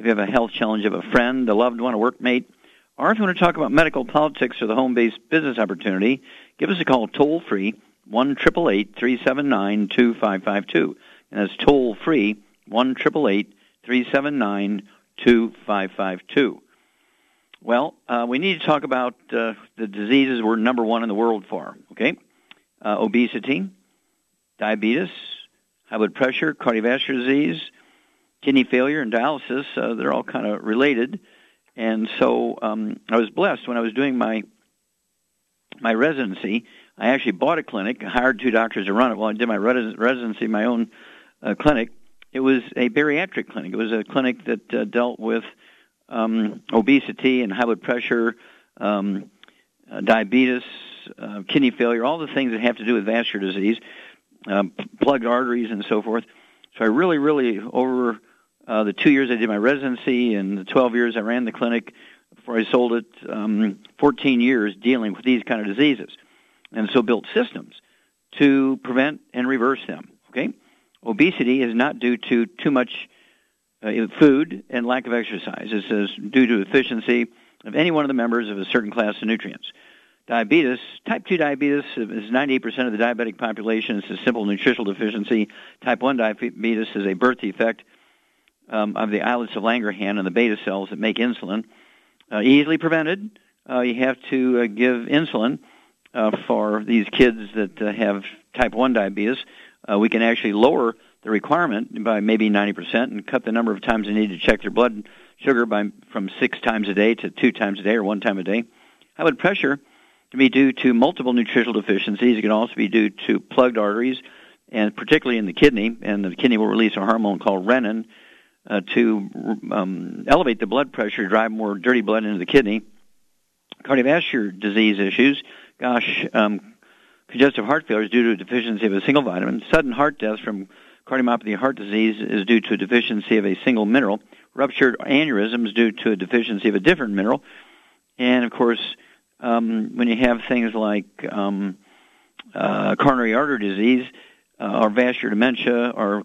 if you have a health challenge of a friend, a loved one, a workmate, or if you want to talk about medical politics or the home-based business opportunity, give us a call toll free one triple eight three seven nine two five five two, and that's toll free one triple eight three seven nine two five five two. Well, uh, we need to talk about uh, the diseases we're number one in the world for. Okay, uh, obesity, diabetes, high blood pressure, cardiovascular disease, kidney failure, and dialysis. Uh, they're all kind of related. And so um, I was blessed when I was doing my my residency. I actually bought a clinic, hired two doctors to run it. While I did my res- residency, my own uh, clinic. It was a bariatric clinic. It was a clinic that uh, dealt with um, obesity and high blood pressure, um, uh, diabetes, uh, kidney failure, all the things that have to do with vascular disease, um, plugged arteries, and so forth. So I really, really, over uh, the two years I did my residency and the 12 years I ran the clinic before I sold it, um, 14 years dealing with these kind of diseases. And so built systems to prevent and reverse them. Okay? Obesity is not due to too much uh, food and lack of exercise. This is due to deficiency of any one of the members of a certain class of nutrients. Diabetes, type 2 diabetes is 98% of the diabetic population. It's a simple nutritional deficiency. Type 1 diabetes is a birth defect um, of the islets of Langerhans and the beta cells that make insulin. Uh, easily prevented. Uh, you have to uh, give insulin uh, for these kids that uh, have type 1 diabetes. Uh, we can actually lower the requirement by maybe 90% and cut the number of times they need to check their blood sugar by from six times a day to two times a day or one time a day. High blood pressure can be due to multiple nutritional deficiencies. It can also be due to plugged arteries, and particularly in the kidney. And the kidney will release a hormone called renin uh, to um, elevate the blood pressure, drive more dirty blood into the kidney. Cardiovascular disease issues, gosh, um, congestive heart failure is due to a deficiency of a single vitamin. Sudden heart deaths from cardiomyopathy heart disease is due to a deficiency of a single mineral. Ruptured aneurysms due to a deficiency of a different mineral. And of course, um, when you have things like um, uh, coronary artery disease uh, or vascular dementia or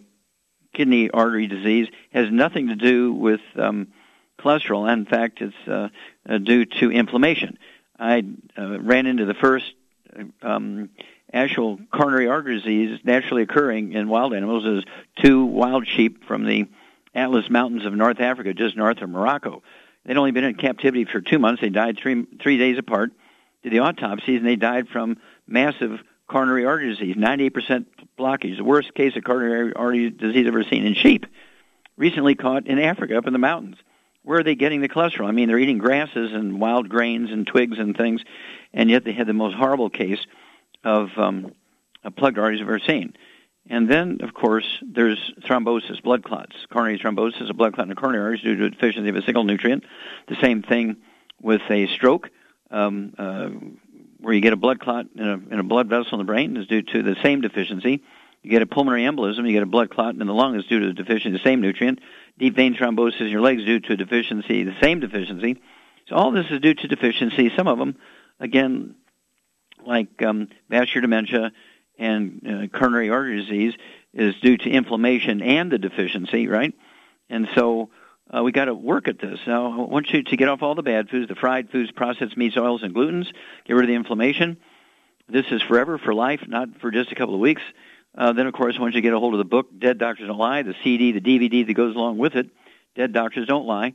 kidney artery disease, has nothing to do with um, cholesterol. In fact, it's uh, uh due to inflammation. I uh, ran into the first um, actual coronary artery disease naturally occurring in wild animals is two wild sheep from the Atlas Mountains of North Africa, just north of Morocco. They'd only been in captivity for two months. They died three three days apart. Did the autopsies, and they died from massive coronary artery disease, 98% blockage, the worst case of coronary artery disease ever seen in sheep. Recently caught in Africa, up in the mountains. Where are they getting the cholesterol? I mean, they're eating grasses and wild grains and twigs and things, and yet they had the most horrible case of um, plugged arteries I've ever seen. And then, of course, there's thrombosis, blood clots. Coronary thrombosis, a blood clot in the coronary arteries due to deficiency of a single nutrient. The same thing with a stroke, um, uh, where you get a blood clot in a, in a blood vessel in the brain is due to the same deficiency. You get a pulmonary embolism, you get a blood clot in the lung is due to the deficiency the same nutrient. Deep vein thrombosis in your legs due to a deficiency, the same deficiency. So all this is due to deficiency. Some of them, again, like um, vascular dementia and uh, coronary artery disease, is due to inflammation and the deficiency, right? And so uh, we got to work at this. Now, I want you to get off all the bad foods, the fried foods, processed meats, oils, and glutens. Get rid of the inflammation. This is forever, for life, not for just a couple of weeks. Uh, then, of course, once you get a hold of the book, Dead Doctors Don't Lie, the CD, the DVD that goes along with it, Dead Doctors Don't Lie,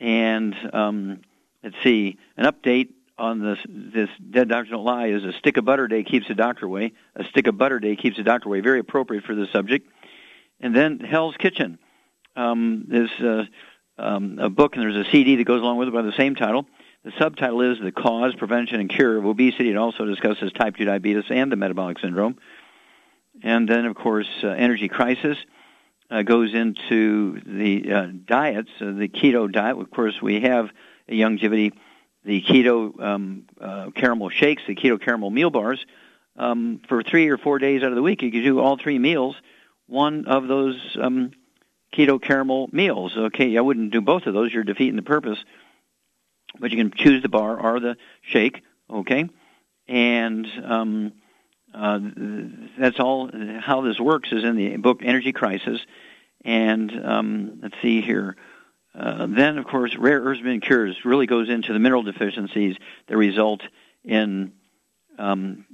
and um, let's see, an update on this, this Dead Doctors Don't Lie is a stick of butter day keeps the doctor away. A stick of butter day keeps the doctor away. Very appropriate for this subject. And then Hell's Kitchen. Um, there's uh, um, a book and there's a CD that goes along with it by the same title. The subtitle is The Cause, Prevention, and Cure of Obesity. It also discusses type 2 diabetes and the metabolic syndrome. And then, of course, uh, Energy Crisis uh, goes into the uh, diets, uh, the keto diet. Of course, we have a longevity, the keto um, uh, caramel shakes, the keto caramel meal bars. Um, for three or four days out of the week, you can do all three meals, one of those um, keto caramel meals. Okay, I wouldn't do both of those. You're defeating the purpose but you can choose the bar or the shake, okay? And um, uh, that's all. How this works is in the book Energy Crisis. And um, let's see here. Uh, then, of course, Rare Earths Cures really goes into the mineral deficiencies that result in um,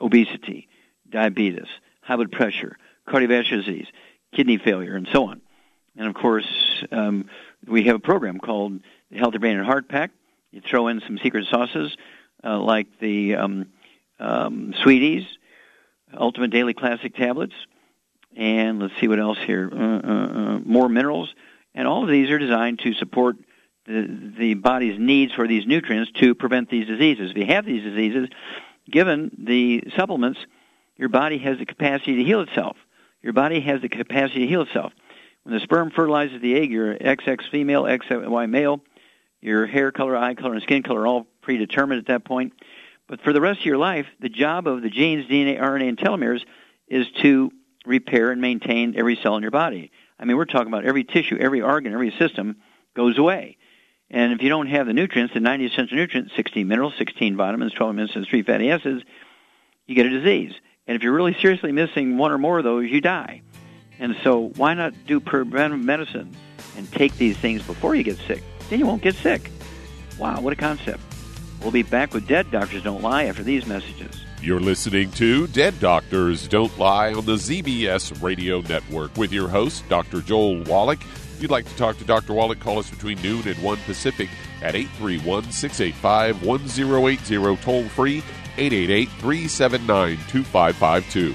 obesity, diabetes, high blood pressure, cardiovascular disease, kidney failure, and so on. And of course, um, we have a program called the Healthy Brain and Heart Pack. You throw in some secret sauces uh, like the um, um, Sweeties, Ultimate Daily Classic tablets, and let's see what else here. Uh, uh, uh, more minerals, and all of these are designed to support the, the body's needs for these nutrients to prevent these diseases. If you have these diseases, given the supplements, your body has the capacity to heal itself. Your body has the capacity to heal itself. When the sperm fertilizes the egg, you're XX female, XY male. Your hair color, eye color, and skin color are all predetermined at that point. But for the rest of your life, the job of the genes, DNA, RNA, and telomeres is to repair and maintain every cell in your body. I mean, we're talking about every tissue, every organ, every system goes away. And if you don't have the nutrients, the 90 essential nutrients, 16 minerals, 16 vitamins, 12 minerals, 3 fatty acids, you get a disease. And if you're really seriously missing one or more of those, you die. And so why not do preventive medicine and take these things before you get sick? Then you won't get sick. Wow, what a concept. We'll be back with Dead Doctors Don't Lie after these messages. You're listening to Dead Doctors Don't Lie on the ZBS Radio Network with your host, Dr. Joel Wallach. If you'd like to talk to Dr. Wallach, call us between noon and 1 Pacific at 831 685 1080, toll free 888 379 2552.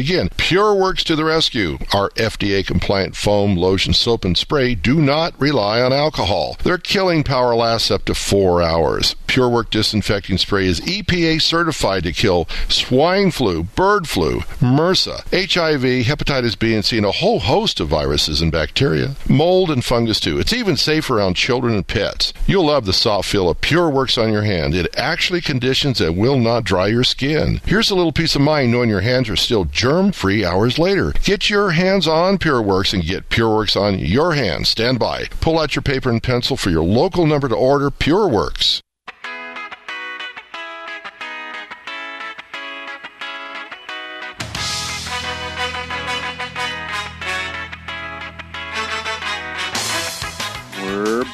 again. Pure Works to the rescue. Our FDA compliant foam, lotion, soap, and spray do not rely on alcohol. Their killing power lasts up to four hours. Pure Work disinfecting spray is EPA certified to kill swine flu, bird flu, MRSA, HIV, hepatitis B and C, and a whole host of viruses and bacteria. Mold and fungus too. It's even safe around children and pets. You'll love the soft feel of Pure Works on your hand. It actually conditions and will not dry your skin. Here's a little peace of mind knowing your hands are still germ free hours later. Get your hands on PureWorks and get PureWorks on your hands. Stand by. Pull out your paper and pencil for your local number to order PureWorks.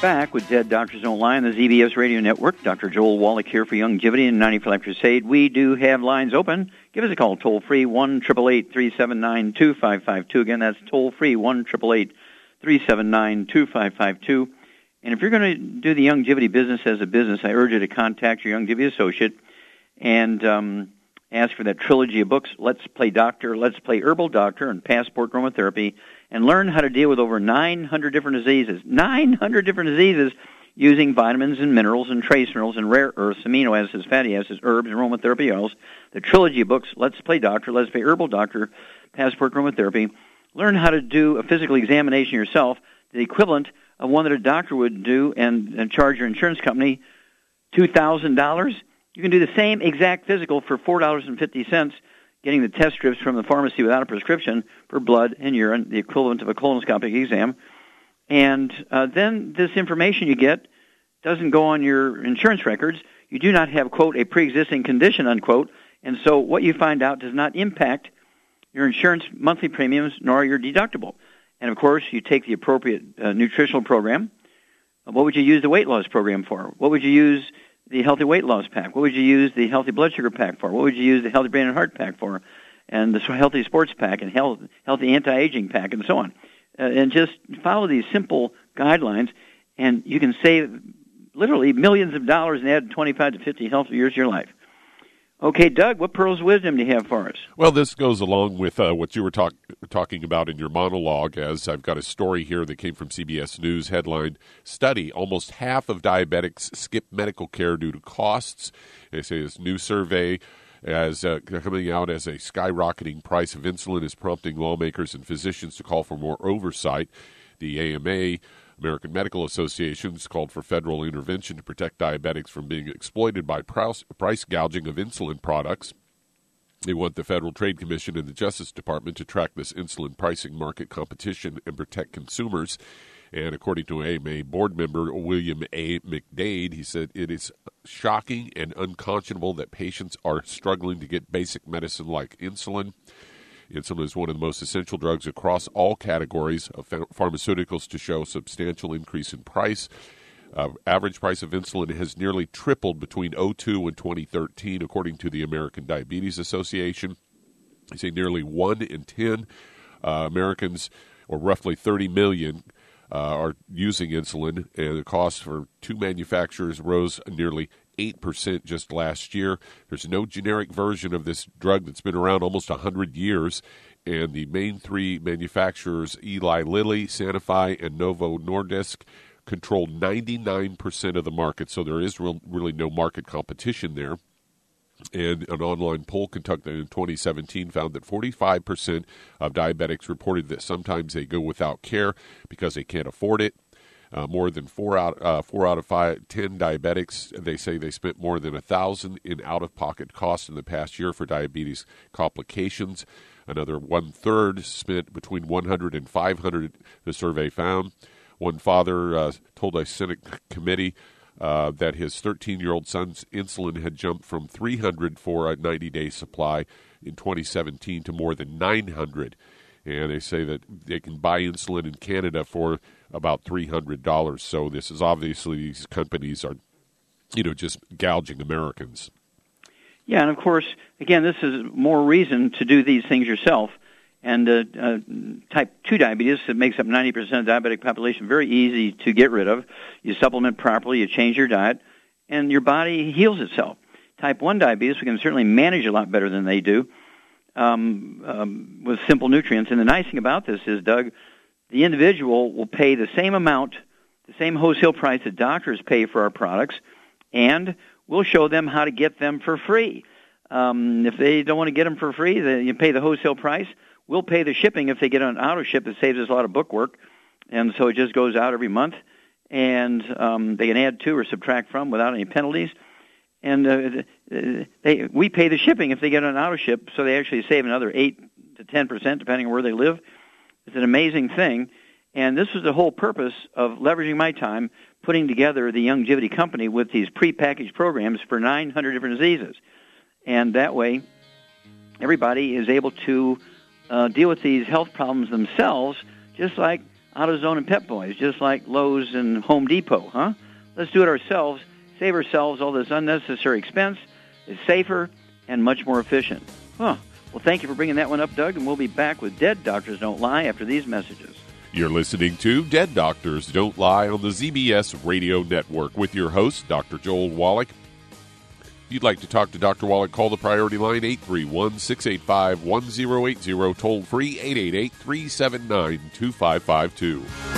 Back with Dead Doctors Don't Lie on the ZBS Radio Network. Dr. Joel Wallach here for Youngevity and 90 for Life Crusade. We do have lines open. Give us a call toll free, 1 379 2552. Again, that's toll free, 1 379 2552. And if you're going to do the Youngevity business as a business, I urge you to contact your Youngevity associate and um, ask for that trilogy of books, Let's Play Doctor, Let's Play Herbal Doctor, and Passport Aromatherapy and learn how to deal with over 900 different diseases. 900 different diseases using vitamins and minerals and trace minerals and rare earths, amino acids, fatty acids, herbs, and aromatherapy oils. The trilogy books, Let's Play Doctor, Let's Play Herbal Doctor, Passport Aromatherapy. Learn how to do a physical examination yourself, the equivalent of one that a doctor would do and, and charge your insurance company $2,000. You can do the same exact physical for $4.50 getting the test strips from the pharmacy without a prescription for blood and urine, the equivalent of a colonoscopic exam. And uh, then this information you get doesn't go on your insurance records. You do not have, quote, a pre-existing condition, unquote. And so what you find out does not impact your insurance monthly premiums nor your deductible. And of course, you take the appropriate uh, nutritional program. What would you use the weight loss program for? What would you use the healthy weight loss pack? What would you use the healthy blood sugar pack for? What would you use the healthy brain and heart pack for? And the healthy sports pack and health, healthy anti-aging pack and so on. Uh, and just follow these simple guidelines and you can save literally millions of dollars and add 25 to 50 healthy years to your life. Okay, Doug, what pearls of wisdom do you have for us? Well, this goes along with uh, what you were talk- talking about in your monologue, as I've got a story here that came from CBS News headline Study Almost half of diabetics skip medical care due to costs. They say this new survey as uh, coming out as a skyrocketing price of insulin is prompting lawmakers and physicians to call for more oversight. The AMA American Medical Associations called for federal intervention to protect diabetics from being exploited by price, price gouging of insulin products. They want the Federal Trade Commission and the Justice Department to track this insulin pricing market competition and protect consumers. And according to AMA board member William A. McDade, he said it is shocking and unconscionable that patients are struggling to get basic medicine like insulin. Insulin is one of the most essential drugs across all categories of pharmaceuticals to show substantial increase in price. Uh, average price of insulin has nearly tripled between 02 and 2013, according to the American Diabetes Association. They say nearly one in 10 uh, Americans, or roughly 30 million, uh, are using insulin, and the cost for two manufacturers rose nearly 8% just last year. There's no generic version of this drug that's been around almost 100 years. And the main three manufacturers, Eli Lilly, Sanofi, and Novo Nordisk, control 99% of the market. So there is real, really no market competition there. And an online poll conducted in 2017 found that 45% of diabetics reported that sometimes they go without care because they can't afford it. Uh, more than four out uh, four out of five ten diabetics they say they spent more than a thousand in out of pocket costs in the past year for diabetes complications. Another one third spent between 100 and 500. The survey found. One father uh, told a Senate committee uh, that his 13 year old son's insulin had jumped from 300 for a 90 day supply in 2017 to more than 900. And they say that they can buy insulin in Canada for about $300. So this is obviously these companies are, you know, just gouging Americans. Yeah, and of course, again, this is more reason to do these things yourself. And uh, uh, type 2 diabetes, that makes up 90% of the diabetic population, very easy to get rid of. You supplement properly, you change your diet, and your body heals itself. Type 1 diabetes, we can certainly manage a lot better than they do um, um, with simple nutrients. And the nice thing about this is, Doug, the individual will pay the same amount, the same wholesale price that doctors pay for our products, and we'll show them how to get them for free. Um, if they don't want to get them for free, then you pay the wholesale price. We'll pay the shipping if they get an auto ship. It saves us a lot of book work, and so it just goes out every month, and um, they can add to or subtract from without any penalties. And uh, they, we pay the shipping if they get an auto ship, so they actually save another eight to ten percent depending on where they live. It's an amazing thing. And this was the whole purpose of leveraging my time putting together the Youngevity Company with these prepackaged programs for 900 different diseases. And that way, everybody is able to uh, deal with these health problems themselves, just like AutoZone and Pep Boys, just like Lowe's and Home Depot, huh? Let's do it ourselves, save ourselves all this unnecessary expense. It's safer and much more efficient. Huh. Well, thank you for bringing that one up, Doug, and we'll be back with Dead Doctors Don't Lie after these messages. You're listening to Dead Doctors Don't Lie on the ZBS Radio Network with your host, Dr. Joel Wallach. If you'd like to talk to Dr. Wallach, call the priority line 831 685 1080, toll free 888 379 2552.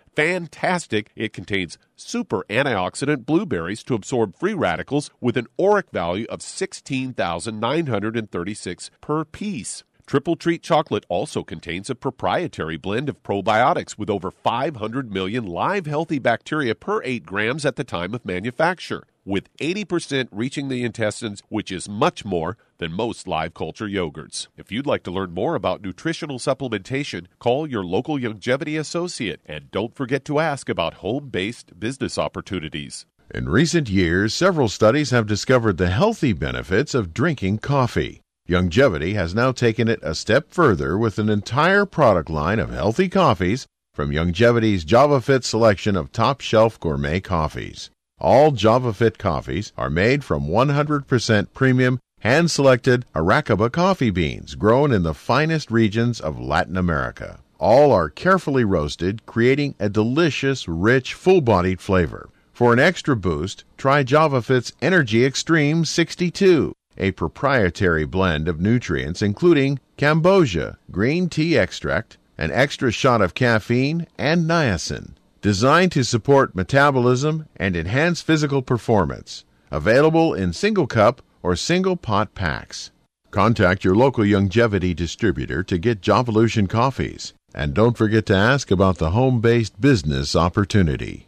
fantastic, it contains super antioxidant blueberries to absorb free radicals with an ORAC value of 16,936 per piece. Triple Treat chocolate also contains a proprietary blend of probiotics with over 500 million live healthy bacteria per 8 grams at the time of manufacture with 80% reaching the intestines, which is much more than most live culture yogurts. If you'd like to learn more about nutritional supplementation, call your local Youngevity associate and don't forget to ask about home based business opportunities. In recent years, several studies have discovered the healthy benefits of drinking coffee. Youngevity has now taken it a step further with an entire product line of healthy coffees from Youngevity's JavaFit selection of top shelf gourmet coffees. All JavaFit coffees are made from 100% premium, hand selected Arabica coffee beans grown in the finest regions of Latin America. All are carefully roasted, creating a delicious, rich, full bodied flavor. For an extra boost, try JavaFit's Energy Extreme 62, a proprietary blend of nutrients including cambogia, green tea extract, an extra shot of caffeine, and niacin designed to support metabolism and enhance physical performance. Available in single cup or single pot packs. Contact your local Youngevity distributor to get Jovolution coffees. And don't forget to ask about the home based business opportunity.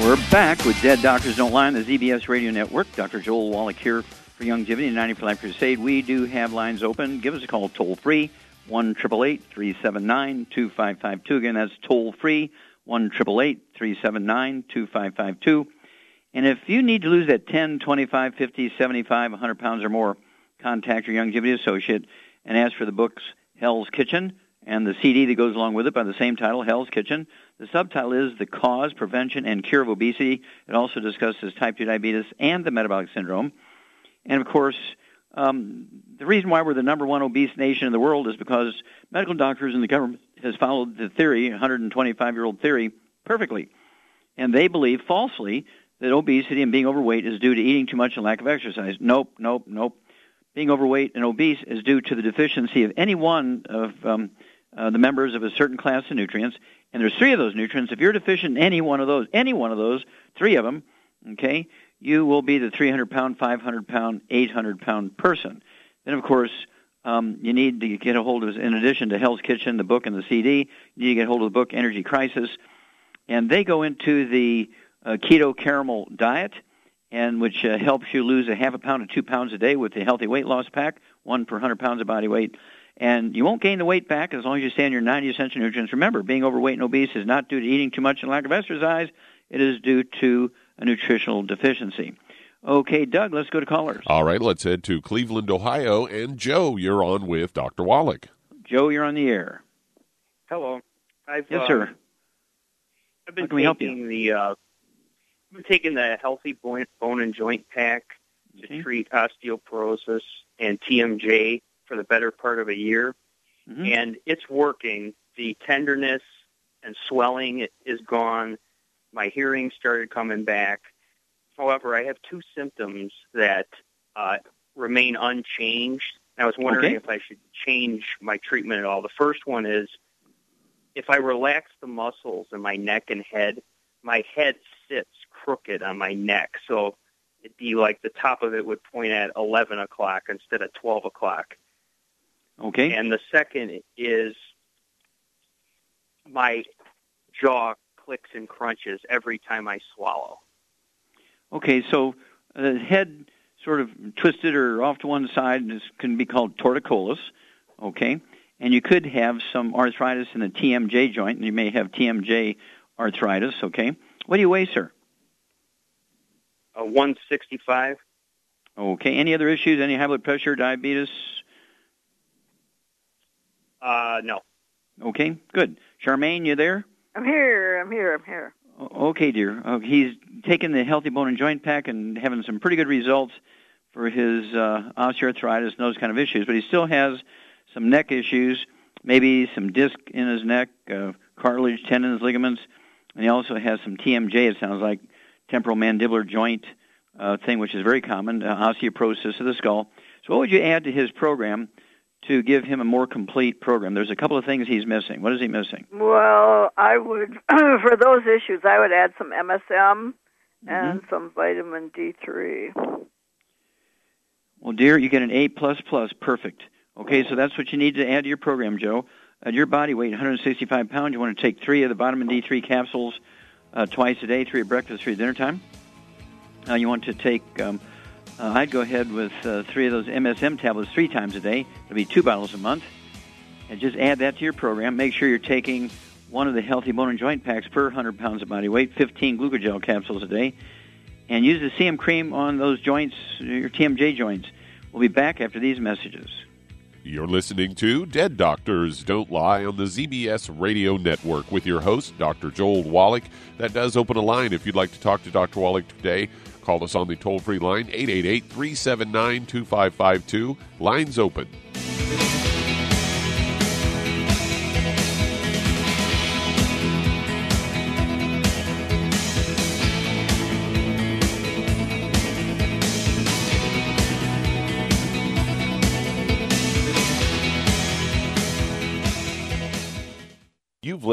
We're back with Dead Doctors Don't Lie on the ZBS Radio Network. Dr. Joel Wallach here for Youngevity and 90 for Life Crusade. We do have lines open. Give us a call toll free, 1 379 2552. Again, that's toll free, 1 379 2552. And if you need to lose that 10, 25, 50, 75, 100 pounds or more, contact your Youngevity associate and ask for the books Hell's Kitchen and the CD that goes along with it by the same title, Hell's Kitchen. The subtitle is The Cause, Prevention, and Cure of Obesity. It also discusses type 2 diabetes and the metabolic syndrome. And of course, um, the reason why we're the number one obese nation in the world is because medical doctors and the government has followed the theory, 125-year-old theory, perfectly. And they believe falsely that obesity and being overweight is due to eating too much and lack of exercise. Nope, nope, nope. Being overweight and obese is due to the deficiency of any one of um, uh, the members of a certain class of nutrients, and there's three of those nutrients. If you're deficient in any one of those, any one of those, three of them, okay, you will be the 300 pound, 500 pound, 800 pound person. Then, of course, um, you need to get a hold of, in addition to Hell's Kitchen, the book and the CD, you need to get a hold of the book Energy Crisis, and they go into the uh, keto caramel diet, and which uh, helps you lose a half a pound to two pounds a day with the healthy weight loss pack, one per hundred pounds of body weight. And you won't gain the weight back as long as you stay on your 90 essential nutrients. Remember, being overweight and obese is not due to eating too much and lack of exercise. It is due to a nutritional deficiency. Okay, Doug, let's go to callers. All right, let's head to Cleveland, Ohio. And Joe, you're on with Dr. Wallach. Joe, you're on the air. Hello. I've, yes, uh, sir. I've been How can we help taking the uh, I've been taking the healthy bone, bone and joint pack to Okay. treat osteoporosis and TMJ for the better part of a year, Mhm. and it's working. The tenderness and swelling is gone. My hearing started coming back. However, I have two symptoms that uh, remain unchanged. And I was wondering Okay. if I should change my treatment at all. The first one is if I relax the muscles in my neck and head, my head sits crooked on my neck. So it'd be like the top of it would point at 11 o'clock instead of 12 o'clock. Okay. And the second is my jaw clicks and crunches every time I swallow. Okay, so the head sort of twisted or off to one side and is, can be called torticollis. Okay, and you could have some arthritis in the TMJ joint, and you may have TMJ arthritis. Okay, what do you weigh, sir? Uh, 165. Okay, any other issues? Any high blood pressure, diabetes? Uh, no. Okay, good. Charmaine, you there? I'm here. I'm here. I'm here. Okay, dear. Uh, he's taken the Healthy Bone and Joint Pack and having some pretty good results for his uh, osteoarthritis and those kind of issues, but he still has some neck issues, maybe some disc in his neck, uh, cartilage, tendons, ligaments, and he also has some TMJ. It sounds like temporal mandibular joint uh, thing, which is very common, uh, osteoporosis of the skull. So, what would you add to his program to give him a more complete program? There's a couple of things he's missing. What is he missing? Well, I would, for those issues, I would add some MSM and Mm-hmm. some vitamin D3. Well, dear, you get an A plus plus, perfect. Okay, so that's what you need to add to your program, Joe. At your body weight, 165 pounds, you want to take three of the vitamin D3 capsules uh, twice a day, three at breakfast, three at dinner time. Uh, you want to take, um, uh, I'd go ahead with uh, three of those MSM tablets three times a day. It'll be two bottles a month. And just add that to your program. Make sure you're taking one of the healthy bone and joint packs per 100 pounds of body weight, 15 glucogel capsules a day and use the CM cream on those joints, your TMJ joints. We'll be back after these messages. You're listening to Dead Doctors Don't Lie on the ZBS Radio Network with your host, Dr. Joel Wallach. That does open a line if you'd like to talk to Dr. Wallach today. Call us on the toll free line, 888 379 2552. Lines open.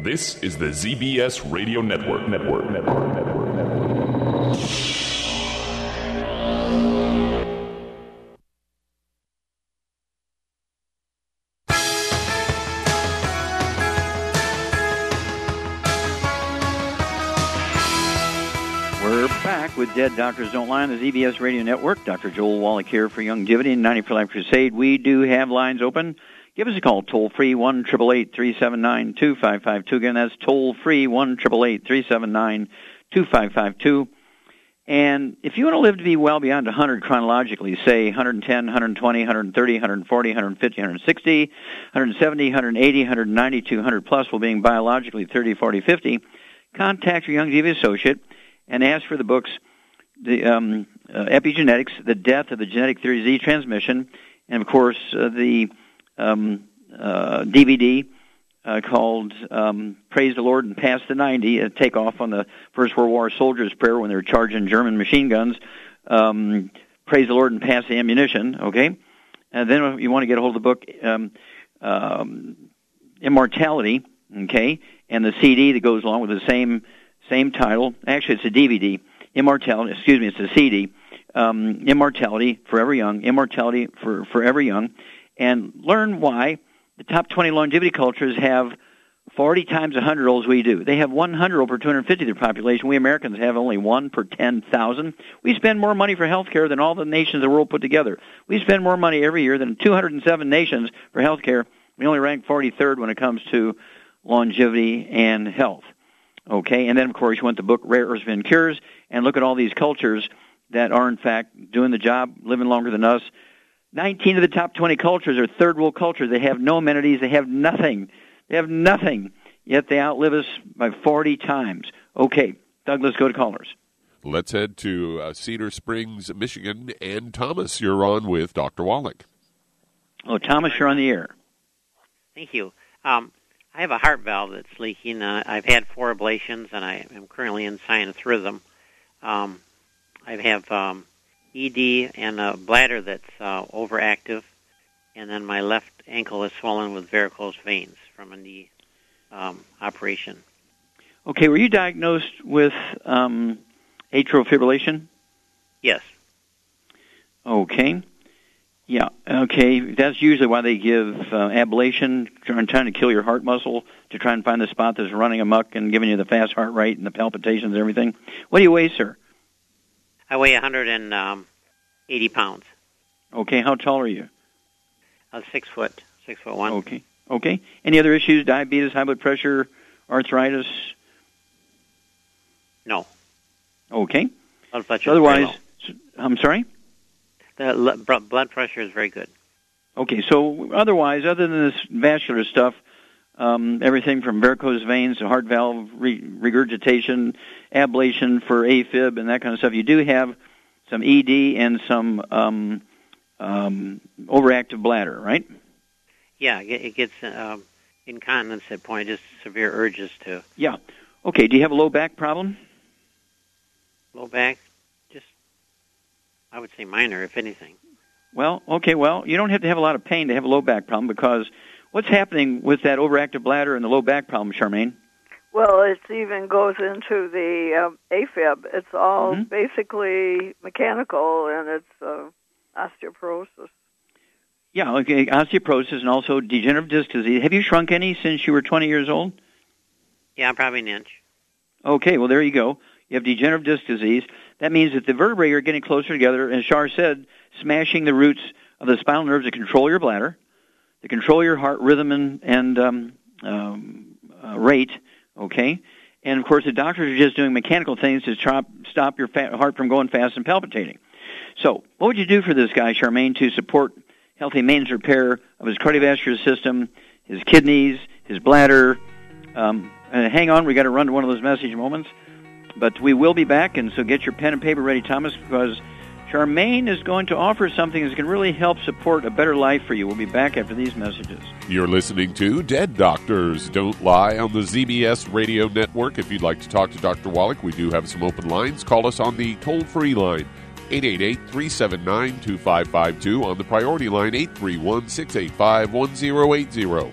This is the ZBS Radio Network. Network. Network. Network. Network. We're back with Dead Doctors Don't Lie on the ZBS Radio Network. Dr. Joel Wallach here for Youngevity and 90 for Life Crusade. We do have lines open. Give us a call, toll free, 1 379 2552. Again, that's toll free, 1 379 2552. And if you want to live to be well beyond 100 chronologically, say 110, 120, 130, 140, 150, 160, 170, 180, 190, 200 plus, while being biologically 30, 40, 50, contact your Young Youngevity associate and ask for the books, the um, uh, Epigenetics, The Death of the Genetic Theory Disease Transmission, and of course uh, the um, uh, DVD uh, called um, "Praise the Lord and Pass the 90," a takeoff on the First World War soldiers' prayer when they were charging German machine guns. Um, Praise the Lord and pass the ammunition. Okay, and then you want to get a hold of the book um, um, "Immortality." Okay, and the CD that goes along with the same same title. Actually, it's a DVD. Immortality. Excuse me, it's a CD. Um, Immortality, Forever Young. Immortality for Forever Young and learn why the top 20 longevity cultures have 40 times 100 year olds we do. They have 100 over 250 of their population. We Americans have only one per 10,000. We spend more money for health care than all the nations of the world put together. We spend more money every year than 207 nations for health care. We only rank 43rd when it comes to longevity and health. Okay, and then of course you want the book Rare Earths and Cures and look at all these cultures that are in fact doing the job, living longer than us, 19 of the top 20 cultures are third world cultures. They have no amenities. They have nothing. They have nothing. Yet they outlive us by 40 times. Okay, Doug, let's go to callers. Let's head to uh, Cedar Springs, Michigan. And Thomas, you're on with Dr. Wallach. Oh, Thomas, you're on the air. Thank you. Um, I have a heart valve that's leaking. Uh, I've had four ablations, and I am currently in sinus rhythm. Um, I have um, ED and a bladder that's uh, overactive, and then my left ankle is swollen with varicose veins from a knee um, operation. Okay, were you diagnosed with um, atrial fibrillation? Yes. Okay. Yeah. Okay. That's usually why they give uh, ablation, trying, trying to kill your heart muscle to try and find the spot that's running amok and giving you the fast heart rate and the palpitations and everything. What do you weigh, sir? I weigh 180 um, pounds. Okay, how tall are you? Uh, six foot, six foot one. Okay, okay. Any other issues? Diabetes, high blood pressure, arthritis? No. Okay. Blood pressure. Otherwise, I'm sorry. The l- blood pressure is very good. Okay, so otherwise, other than this vascular stuff, um, everything from varicose veins to heart valve re- regurgitation, ablation for AFib, and that kind of stuff, you do have some ED and some um, um, overactive bladder, right? Yeah, it gets um, incontinence at point, just severe urges to. Yeah. Okay. Do you have a low back problem? Low back, just I would say minor, if anything. Well, okay. Well, you don't have to have a lot of pain to have a low back problem because what's happening with that overactive bladder and the low back problem, Charmaine? Well, it even goes into the um, AFib. It's all Mm-hmm. basically mechanical, and it's uh, osteoporosis. Yeah, okay, osteoporosis and also degenerative disc disease. Have you shrunk any since you were 20 years old? Yeah, probably an inch. Okay, well, there you go. You have degenerative disc disease. That means that the vertebrae are getting closer together, and Shar said, smashing the roots of the spinal nerves that control your bladder, that control your heart rhythm and, and um, um, uh, rate, okay? And, of course, the doctors are just doing mechanical things to stop, stop your fa- heart from going fast and palpitating. So, what would you do for this guy, Charmaine, to support healthy maintenance repair of his cardiovascular system, his kidneys, his bladder? Um, and hang on, we got to run to one of those message moments. But we will be back, and so get your pen and paper ready, Thomas, because Charmaine is going to offer something that's going to really help support a better life for you. We'll be back after these messages. You're listening to Dead Doctors Don't Lie on the ZBS Radio Network. If you'd like to talk to Dr. Wallach, we do have some open lines. Call us on the toll free line. 888-379-2552 on the priority line 831-685-1080.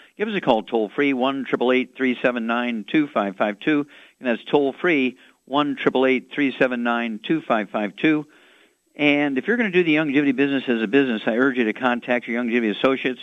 Give us a call toll free, 1 379 2552. And that's toll free, 1 379 2552. And if you're going to do the Youngevity business as a business, I urge you to contact your Youngevity associates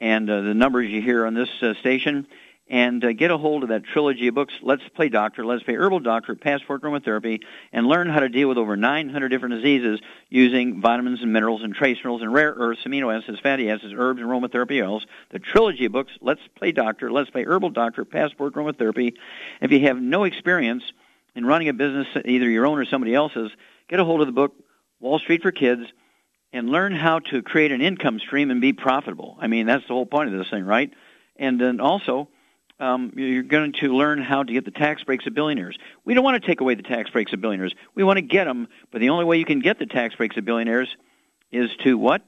and uh, the numbers you hear on this uh, station and uh, get a hold of that trilogy of books, Let's Play Doctor, Let's Play Herbal Doctor, Passport Aromatherapy, and learn how to deal with over 900 different diseases using vitamins and minerals and trace minerals and rare earths, amino acids, fatty acids, herbs, and aromatherapy oils. The trilogy of books, Let's Play Doctor, Let's Play Herbal Doctor, Passport Aromatherapy. If you have no experience in running a business, either your own or somebody else's, get a hold of the book Wall Street for Kids and learn how to create an income stream and be profitable. I mean, that's the whole point of this thing, right? And then also, um, you're going to learn how to get the tax breaks of billionaires. We don't want to take away the tax breaks of billionaires. We want to get them, but the only way you can get the tax breaks of billionaires is to what?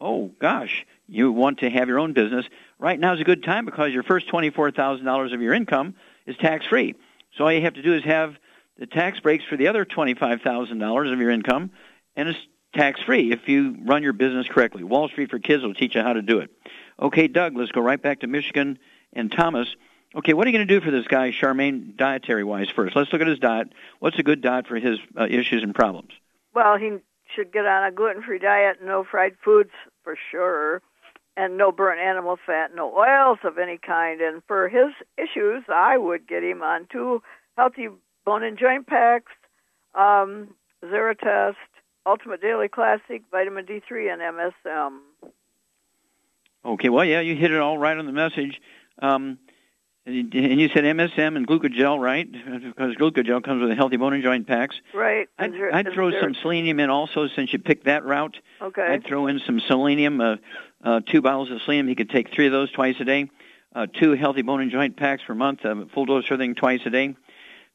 Oh, gosh, you want to have your own business. Right now is a good time because your first $24,000 of your income is tax free. So all you have to do is have the tax breaks for the other $25,000 of your income, and it's tax free if you run your business correctly. Wall Street for Kids will teach you how to do it. Okay, Doug, let's go right back to Michigan and Thomas. Okay, what are you going to do for this guy, Charmaine, dietary wise first? Let's look at his diet. What's a good diet for his uh, issues and problems? Well, he should get on a gluten free diet, no fried foods for sure, and no burnt animal fat, no oils of any kind. And for his issues, I would get him on two healthy bone and joint packs, um, Zeratest, Ultimate Daily Classic, vitamin D3, and MSM. Okay, well, yeah, you hit it all right on the message. Um, and you said MSM and glucogel, right? Because glucogel comes with the healthy bone and joint packs. Right. I'd, I'd throw some selenium in also, since you picked that route. Okay. I'd throw in some selenium, uh, uh, two bottles of selenium. He could take three of those twice a day. Uh, two healthy bone and joint packs per month, uh, full dose of everything twice a day.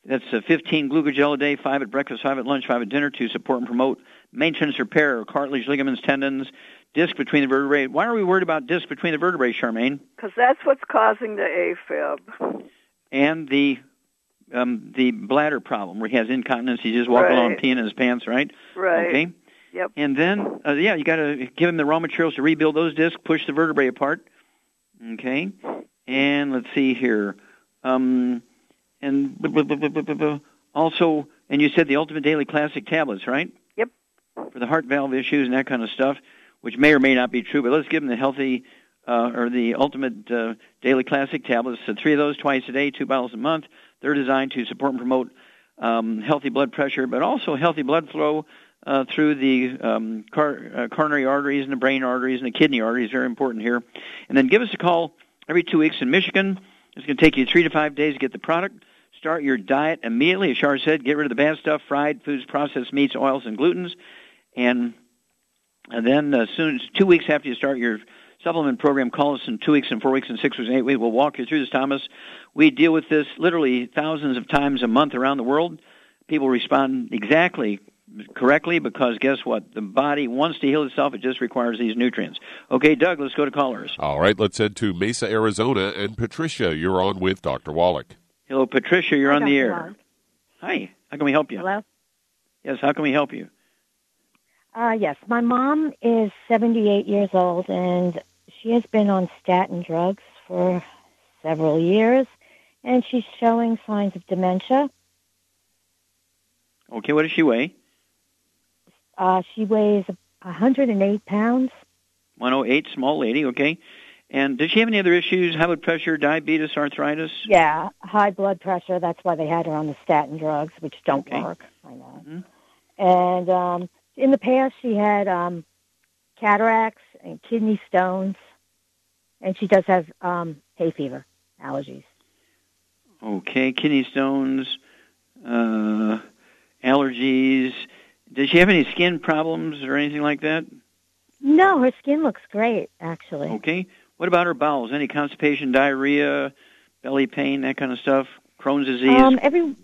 That's uh, 15 glucogel a day, five at breakfast, five at lunch, five at dinner to support and promote maintenance repair of cartilage, ligaments, tendons, disc between the vertebrae. Why are we worried about disc between the vertebrae, Charmaine? Because that's what's causing the AFib. And the um, the bladder problem where he has incontinence. He just walk Right. along peeing in his pants, right? Right. Okay. Yep. And then, uh, yeah, you got to give him the raw materials to rebuild those discs, push the vertebrae apart. Okay. And let's see here. Um, and b- b- b- b- b- b- also, and you said the Ultimate Daily Classic tablets, right? Yep. For the heart valve issues and that kind of stuff, which may or may not be true, but let's give him the healthy uh, or the Ultimate uh, Daily Classic tablets. So three of those twice a day, two bottles a month. They're designed to support and promote um, healthy blood pressure, but also healthy blood flow uh, through the um, car- uh, coronary arteries and the brain arteries and the kidney arteries. Very important here. And then give us a call every two weeks in Michigan. It's going to take you three to five days to get the product. Start your diet immediately. As Shar said, get rid of the bad stuff, fried foods, processed meats, oils, and glutens. And, and then as soon as two weeks after you start your supplement program, call us in two weeks and four weeks and six weeks and eight weeks. We'll walk you through this, Thomas. We deal with this literally thousands of times a month around the world. People respond exactly correctly because guess what? The body wants to heal itself. It just requires these nutrients. Okay, Doug, let's go to callers. All right, let's head to Mesa, Arizona. And Patricia, you're on with Dr. Wallach. Hello, Patricia. You're on the air. Wallach. Hi. How can we help you? Hello? Yes. How can we help you? Uh, yes, my mom is 78 years old and she has been on statin drugs for several years and she's showing signs of dementia. Okay. What does she weigh? Uh, she weighs 108 pounds. 108, small lady. Okay. And does she have any other issues? High blood pressure, diabetes, arthritis? Yeah, high blood pressure. That's why they had her on the statin drugs, which don't Okay. work. I know. Mhm. And um, in the past, she had um, cataracts and kidney stones, and she does have um, hay fever allergies. Okay. Kidney stones, uh, allergies. Does she have any skin problems or anything like that? No, her skin looks great, actually. Okay. What about her bowels? Any constipation, diarrhea, belly pain, that kind of stuff? Crohn's disease? Um, every,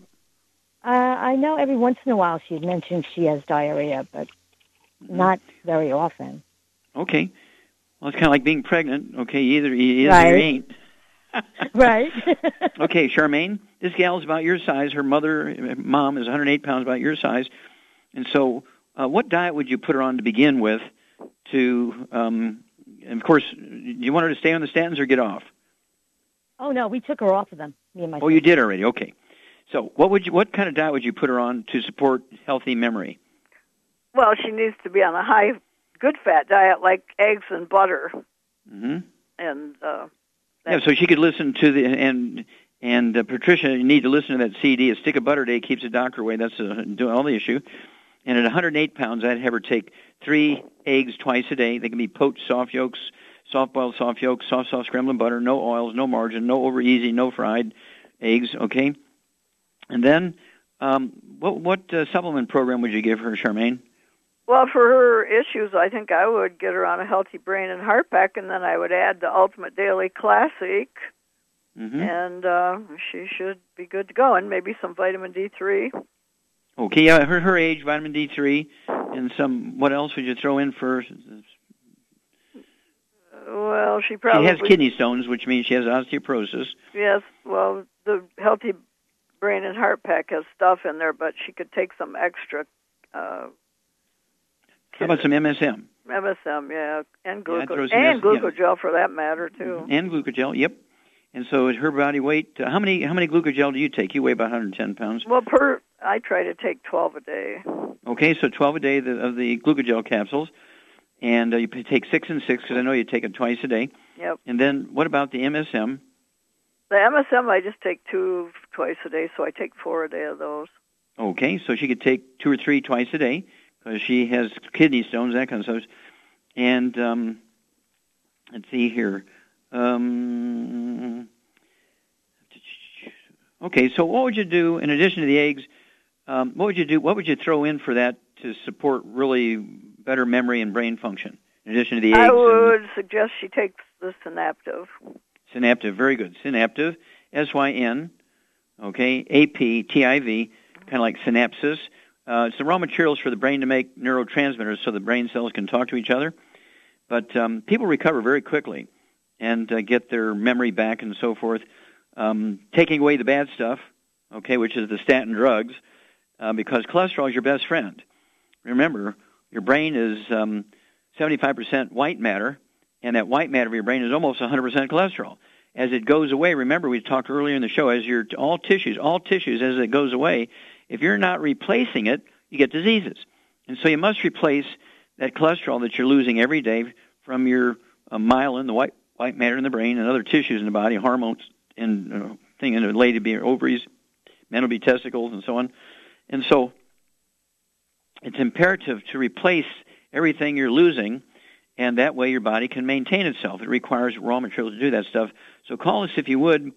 uh, I know every once in a while she mentions she has diarrhea, but Mm-hmm. not very often. okay. Well, it's kind of like being pregnant. Okay, either you is or Right. you ain't. right. Okay, Charmaine, this gal's about your size. Her mother, mom, is 108 pounds, about your size. And so, uh, what diet would you put her on to begin with? To, um, and of course, do you want her to stay on the statins or get off? oh no, we took her off of them. Me and my Oh, you did already. Okay. So, what would you, what kind of diet would you put her on to support healthy memory? Well, she needs to be on a high good fat diet like eggs and butter hmm and uh Yeah, so she could listen to the and and uh, Patricia, you need to listen to that CD. A stick of butter a day keeps the doctor away. That's uh, all the issue. And at 108 pounds, I'd have her take three eggs twice a day. They can be poached soft yolks, soft boiled soft yolks, soft soft scrambled butter, no oils, no margarine, no over easy, no fried eggs. Okay, and then Um, what what uh, supplement program would you give her, Charmaine? Well, for her issues, I think I would get her on a healthy brain and heart pack, and then I would add the Ultimate Daily Classic, Mm-hmm. and uh, she should be good to go, and maybe some vitamin D3. Okay, yeah, her her age, vitamin D three, and some. What else would you throw in for? Well, she probably She has kidney stones, which means she has osteoporosis. Yes, well, the healthy brain and heart pack has stuff in there, but she could take some extra uh, How about some MSM MSM, yeah, and Yeah, glucose some and S- yeah. for that matter too. and glucogel? Yep. And so, at her body weight, uh, how many how many glucogel do you take? You weigh about 110 pounds. Well, per I try to take twelve a day. Okay, so 12 a day of the, of the glucogel capsules, and uh, you take six and six because I know you take it twice a day. Yep. And then what about the MSM? The MSM I just take two twice a day, so I take four a day of those. Okay, so she could take two or three twice a day because she has kidney stones, that kind of stuff. And um, let's see here. Um, okay, so what would you do in addition to the eggs? Um, what would you do? What would you throw in for that to support really better memory and brain function? In addition to the eggs, I and would suggest she takes the Synaptiv. Synaptiv, very good. Synaptiv, S Y N, okay, A P T I V, kind of like synapses. Uh, it's the raw materials for the brain to make neurotransmitters so the brain cells can talk to each other. But um, people recover very quickly and uh, get their memory back and so forth. Um, taking away the bad stuff, okay, which is the statin drugs, uh, because cholesterol is your best friend. Remember, your brain is um, 75% white matter, and that white matter of your brain is almost 100% cholesterol. As it goes away, remember we talked earlier in the show, as your all tissues, all tissues, as it goes away, if you're not replacing it, you get diseases. And so you must replace that cholesterol that you're losing every day from your uh, myelin, the white white matter in the brain, and other tissues in the body, hormones, and uh, thing in the lady be ovaries, men will be testicles, and so on. And so it's imperative to replace everything you're losing, and that way your body can maintain itself. It requires raw materials to do that stuff. So call us if you would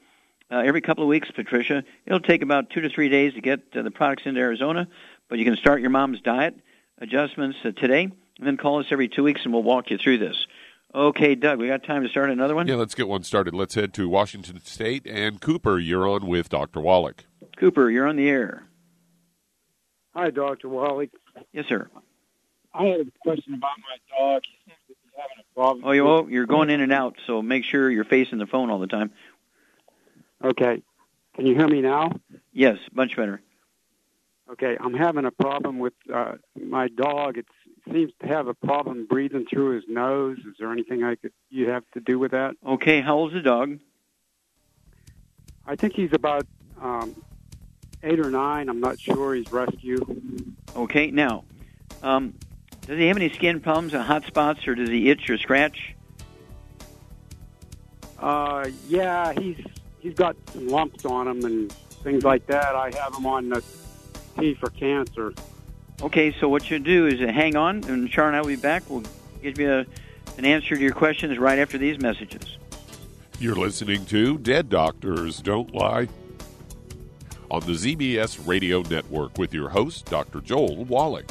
uh, every couple of weeks, Patricia. It'll take about two to three days to get uh, the products into Arizona, but you can start your mom's diet adjustments uh, today, and then call us every two weeks, and we'll walk you through this. Okay, Doug, we got time to start another one? Yeah, let's get one started. Let's head to Washington State. And Cooper, you're on with Dr. Wallach. Cooper, you're on the air. Hi, Dr. Wallach. Yes, sir. I had a question about my dog. He seems to be having a problem. Oh, you, oh, you're going in and out, so make sure you're facing the phone all the time. Okay. Can you hear me now? Yes, much better. Okay, I'm having a problem with uh, my dog. It seems to have a problem breathing through his nose. Is there anything I could you have to do with that? Okay, how old's the dog? I think he's about um, eight or nine. I'm not sure. He's rescue. Okay, now, um, does he have any skin problems and hot spots, or does he itch or scratch? Uh, yeah, he's he's got some lumps on him and things like that. I have him on the T for cancer. Okay, so what you do is uh, hang on, and Char and I will be back. We'll give you a, an answer to your questions right after these messages. You're listening to Dead Doctors Don't Lie on the ZBS Radio Network with your host, Dr. Joel Wallach.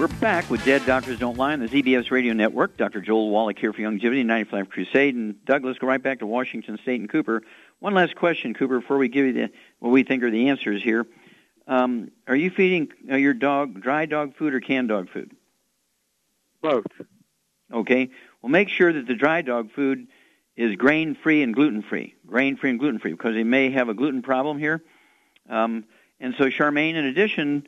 We're back with Dead Doctors Don't Lie on the ZBS Radio Network. Dr. Joel Wallach here for Youngevity 95 Crusade. And Douglas, go right back to Washington State and Cooper. One last question, Cooper, before we give you the, what we think are the answers here. Um, are you feeding uh, your dog dry dog food or canned dog food? Both. Okay. Well, make sure that the dry dog food is grain free and gluten free. Grain free and gluten free, because they may have a gluten problem here. Um, and so, Charmaine, in addition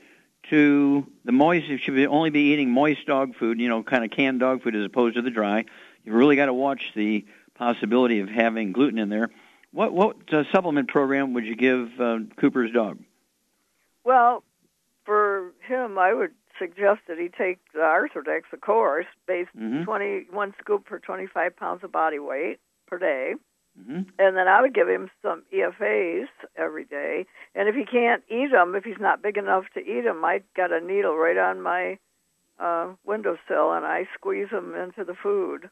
to the moist. You should only be eating moist dog food, you know, kind of canned dog food as opposed to the dry. You've really got to watch the possibility of having gluten in there. What what uh, supplement program would you give uh, Cooper's dog? Well, for him, I would suggest that he take the Arthrodex, of course, based Mhm. twenty one scoop per twenty five pounds of body weight per day. Mhm. And then I would give him some EFAs every day. And if he can't eat them, if he's not big enough to eat them, I got a needle right on my uh, windowsill, and I squeeze them into the food.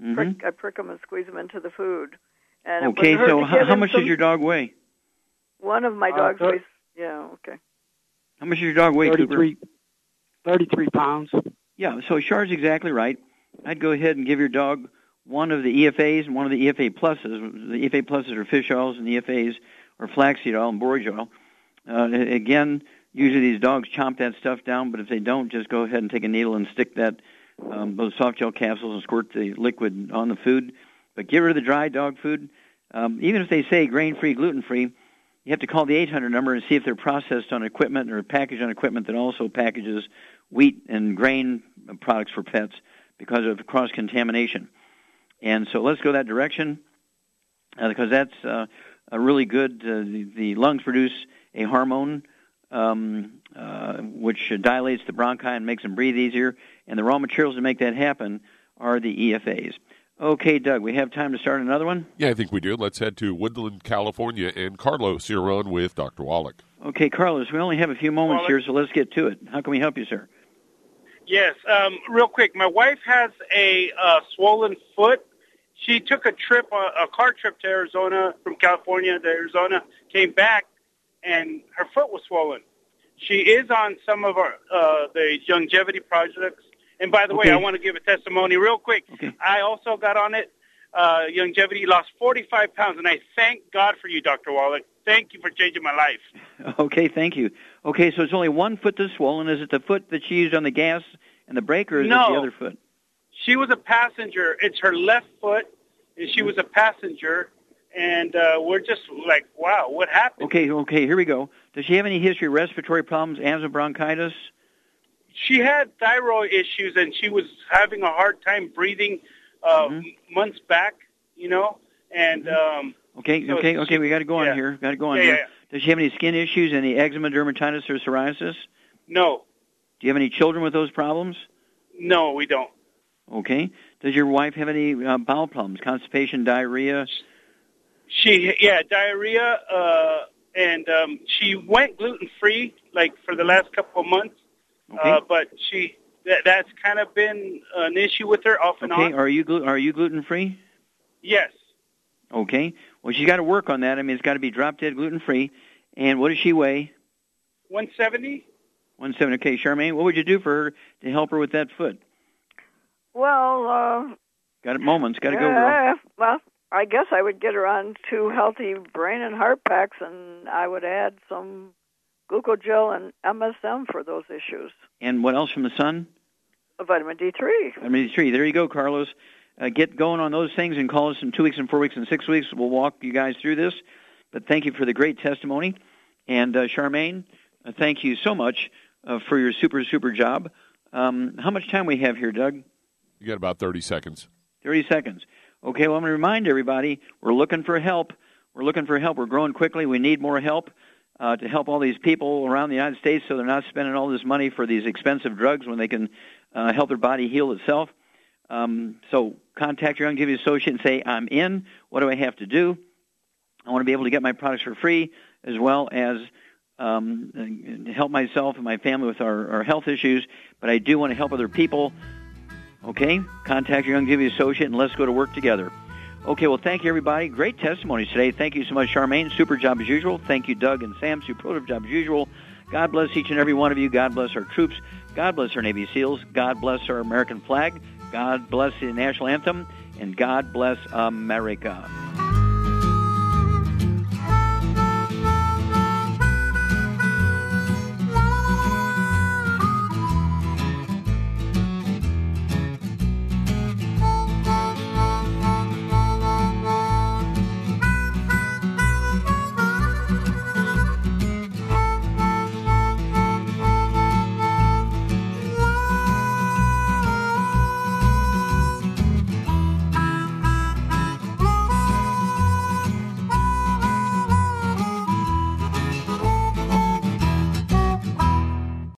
Mhm. Prick, I prick them and squeeze them into the food. And Okay, so how, how much some, does your dog weigh? One of my Uh, dogs thir- weighs. Yeah, okay. How much does your dog weigh, Cooper? 33, 33 pounds. Yeah, so Char's exactly right. I'd go ahead and give your dog one of the EFAs and one of the EFA pluses. The EFA pluses are fish oils, and the EFAs are flaxseed oil and borage oil. Uh, again, usually these dogs chomp that stuff down, but if they don't, just go ahead and take a needle and stick that um, those soft gel capsules and squirt the liquid on the food. But get rid of the dry dog food. Um, even if they say grain-free, gluten-free, you have to call the 800 number and see if they're processed on equipment or packaged on equipment that also packages wheat and grain products for pets because of cross contamination. And so let's go that direction uh, because that's uh, a really good. Uh, the, the lungs produce a hormone um, uh, which dilates the bronchi and makes them breathe easier. And the raw materials to make that happen are the EFAs. Okay, Doug, we have time to start another one. Yeah, I think we do. Let's head to Woodland, California, and Carlos, you're on with Dr. Wallach. Okay, Carlos, we only have a few moments here, so let's get to it. How can we help you, sir? Yes, um, real quick. My wife has a uh, swollen foot. She took a trip, a, a car trip to Arizona from California to Arizona, came back, and her foot was swollen. She is on some of our uh, the Youngevity projects. And by the way, I want to give a testimony real quick. I also got on it. uh, Youngevity, lost 45 pounds, and I thank God for you, Dr. Wallach. Thank you for changing my life. Okay, thank you. Okay, so it's only one foot that's swollen. Is it the foot that she used on the gas and the brake, or is No. it the other foot? She was a passenger. It's her left foot, and she was a passenger. And uh, we're just like, wow, what happened? Okay, okay, here we go. Does she have any history of respiratory problems, asthma, bronchitis? She had thyroid issues, and she was having a hard time breathing uh, Mm-hmm. months back, you know. And um, Okay, So okay, she- okay. We got to go on yeah. here. Got to go on Yeah, here. yeah, Does she have any skin issues, any eczema, dermatitis, or psoriasis? no, Do you have any children with those problems? no, we don't. Okay. Does your wife have any uh, bowel problems, constipation, diarrhea? She, yeah, diarrhea, uh, and um, she went gluten free like for the last couple of months. Okay. Uh, but she, that, that's kind of been an issue with her off and Okay. on. Are you glu- are you gluten free? Yes, Okay. Well, she's got to work on that. I mean, it's got to be drop dead gluten free. And what does she weigh? 170. One seven. Okay, Charmaine, what would you do for her to help her with that foot? Well, uh, Got it. Moments. Got to go. Girl. well, I guess I would get her on two healthy brain and heart packs, and I would add some glucogel and MSM for those issues. And what else from the sun? Vitamin D3. Vitamin D3. There you go, Carlos. Uh, get going on those things and call us in two weeks and four weeks and six weeks. We'll walk you guys through this. But thank you for the great testimony. And uh, Charmaine, uh, thank you so much uh, for your super, super job. Um, how much time we have here, Doug? You got about 30 seconds. 30 seconds. Okay, well, I'm going to remind everybody we're looking for help. We're looking for help. We're growing quickly. We need more help uh, to help all these people around the United States so they're not spending all this money for these expensive drugs when they can uh, help their body heal itself. Um, so contact your Young associate and say, I'm in. What do I have to do? I want to be able to get my products for free as well as um, help myself and my family with our, our health issues, but I do want to help other people. Okay? Contact your Youngevity associate and let's go to work together. Okay, well, thank you, everybody. Great testimonies today. Thank you so much, Charmaine. Super job as usual. Thank you, Doug and Sam. Superlative job as usual. God bless each and every one of you. God bless our troops. God bless our Navy SEALs. God bless our American flag. God bless the national anthem. And God bless America.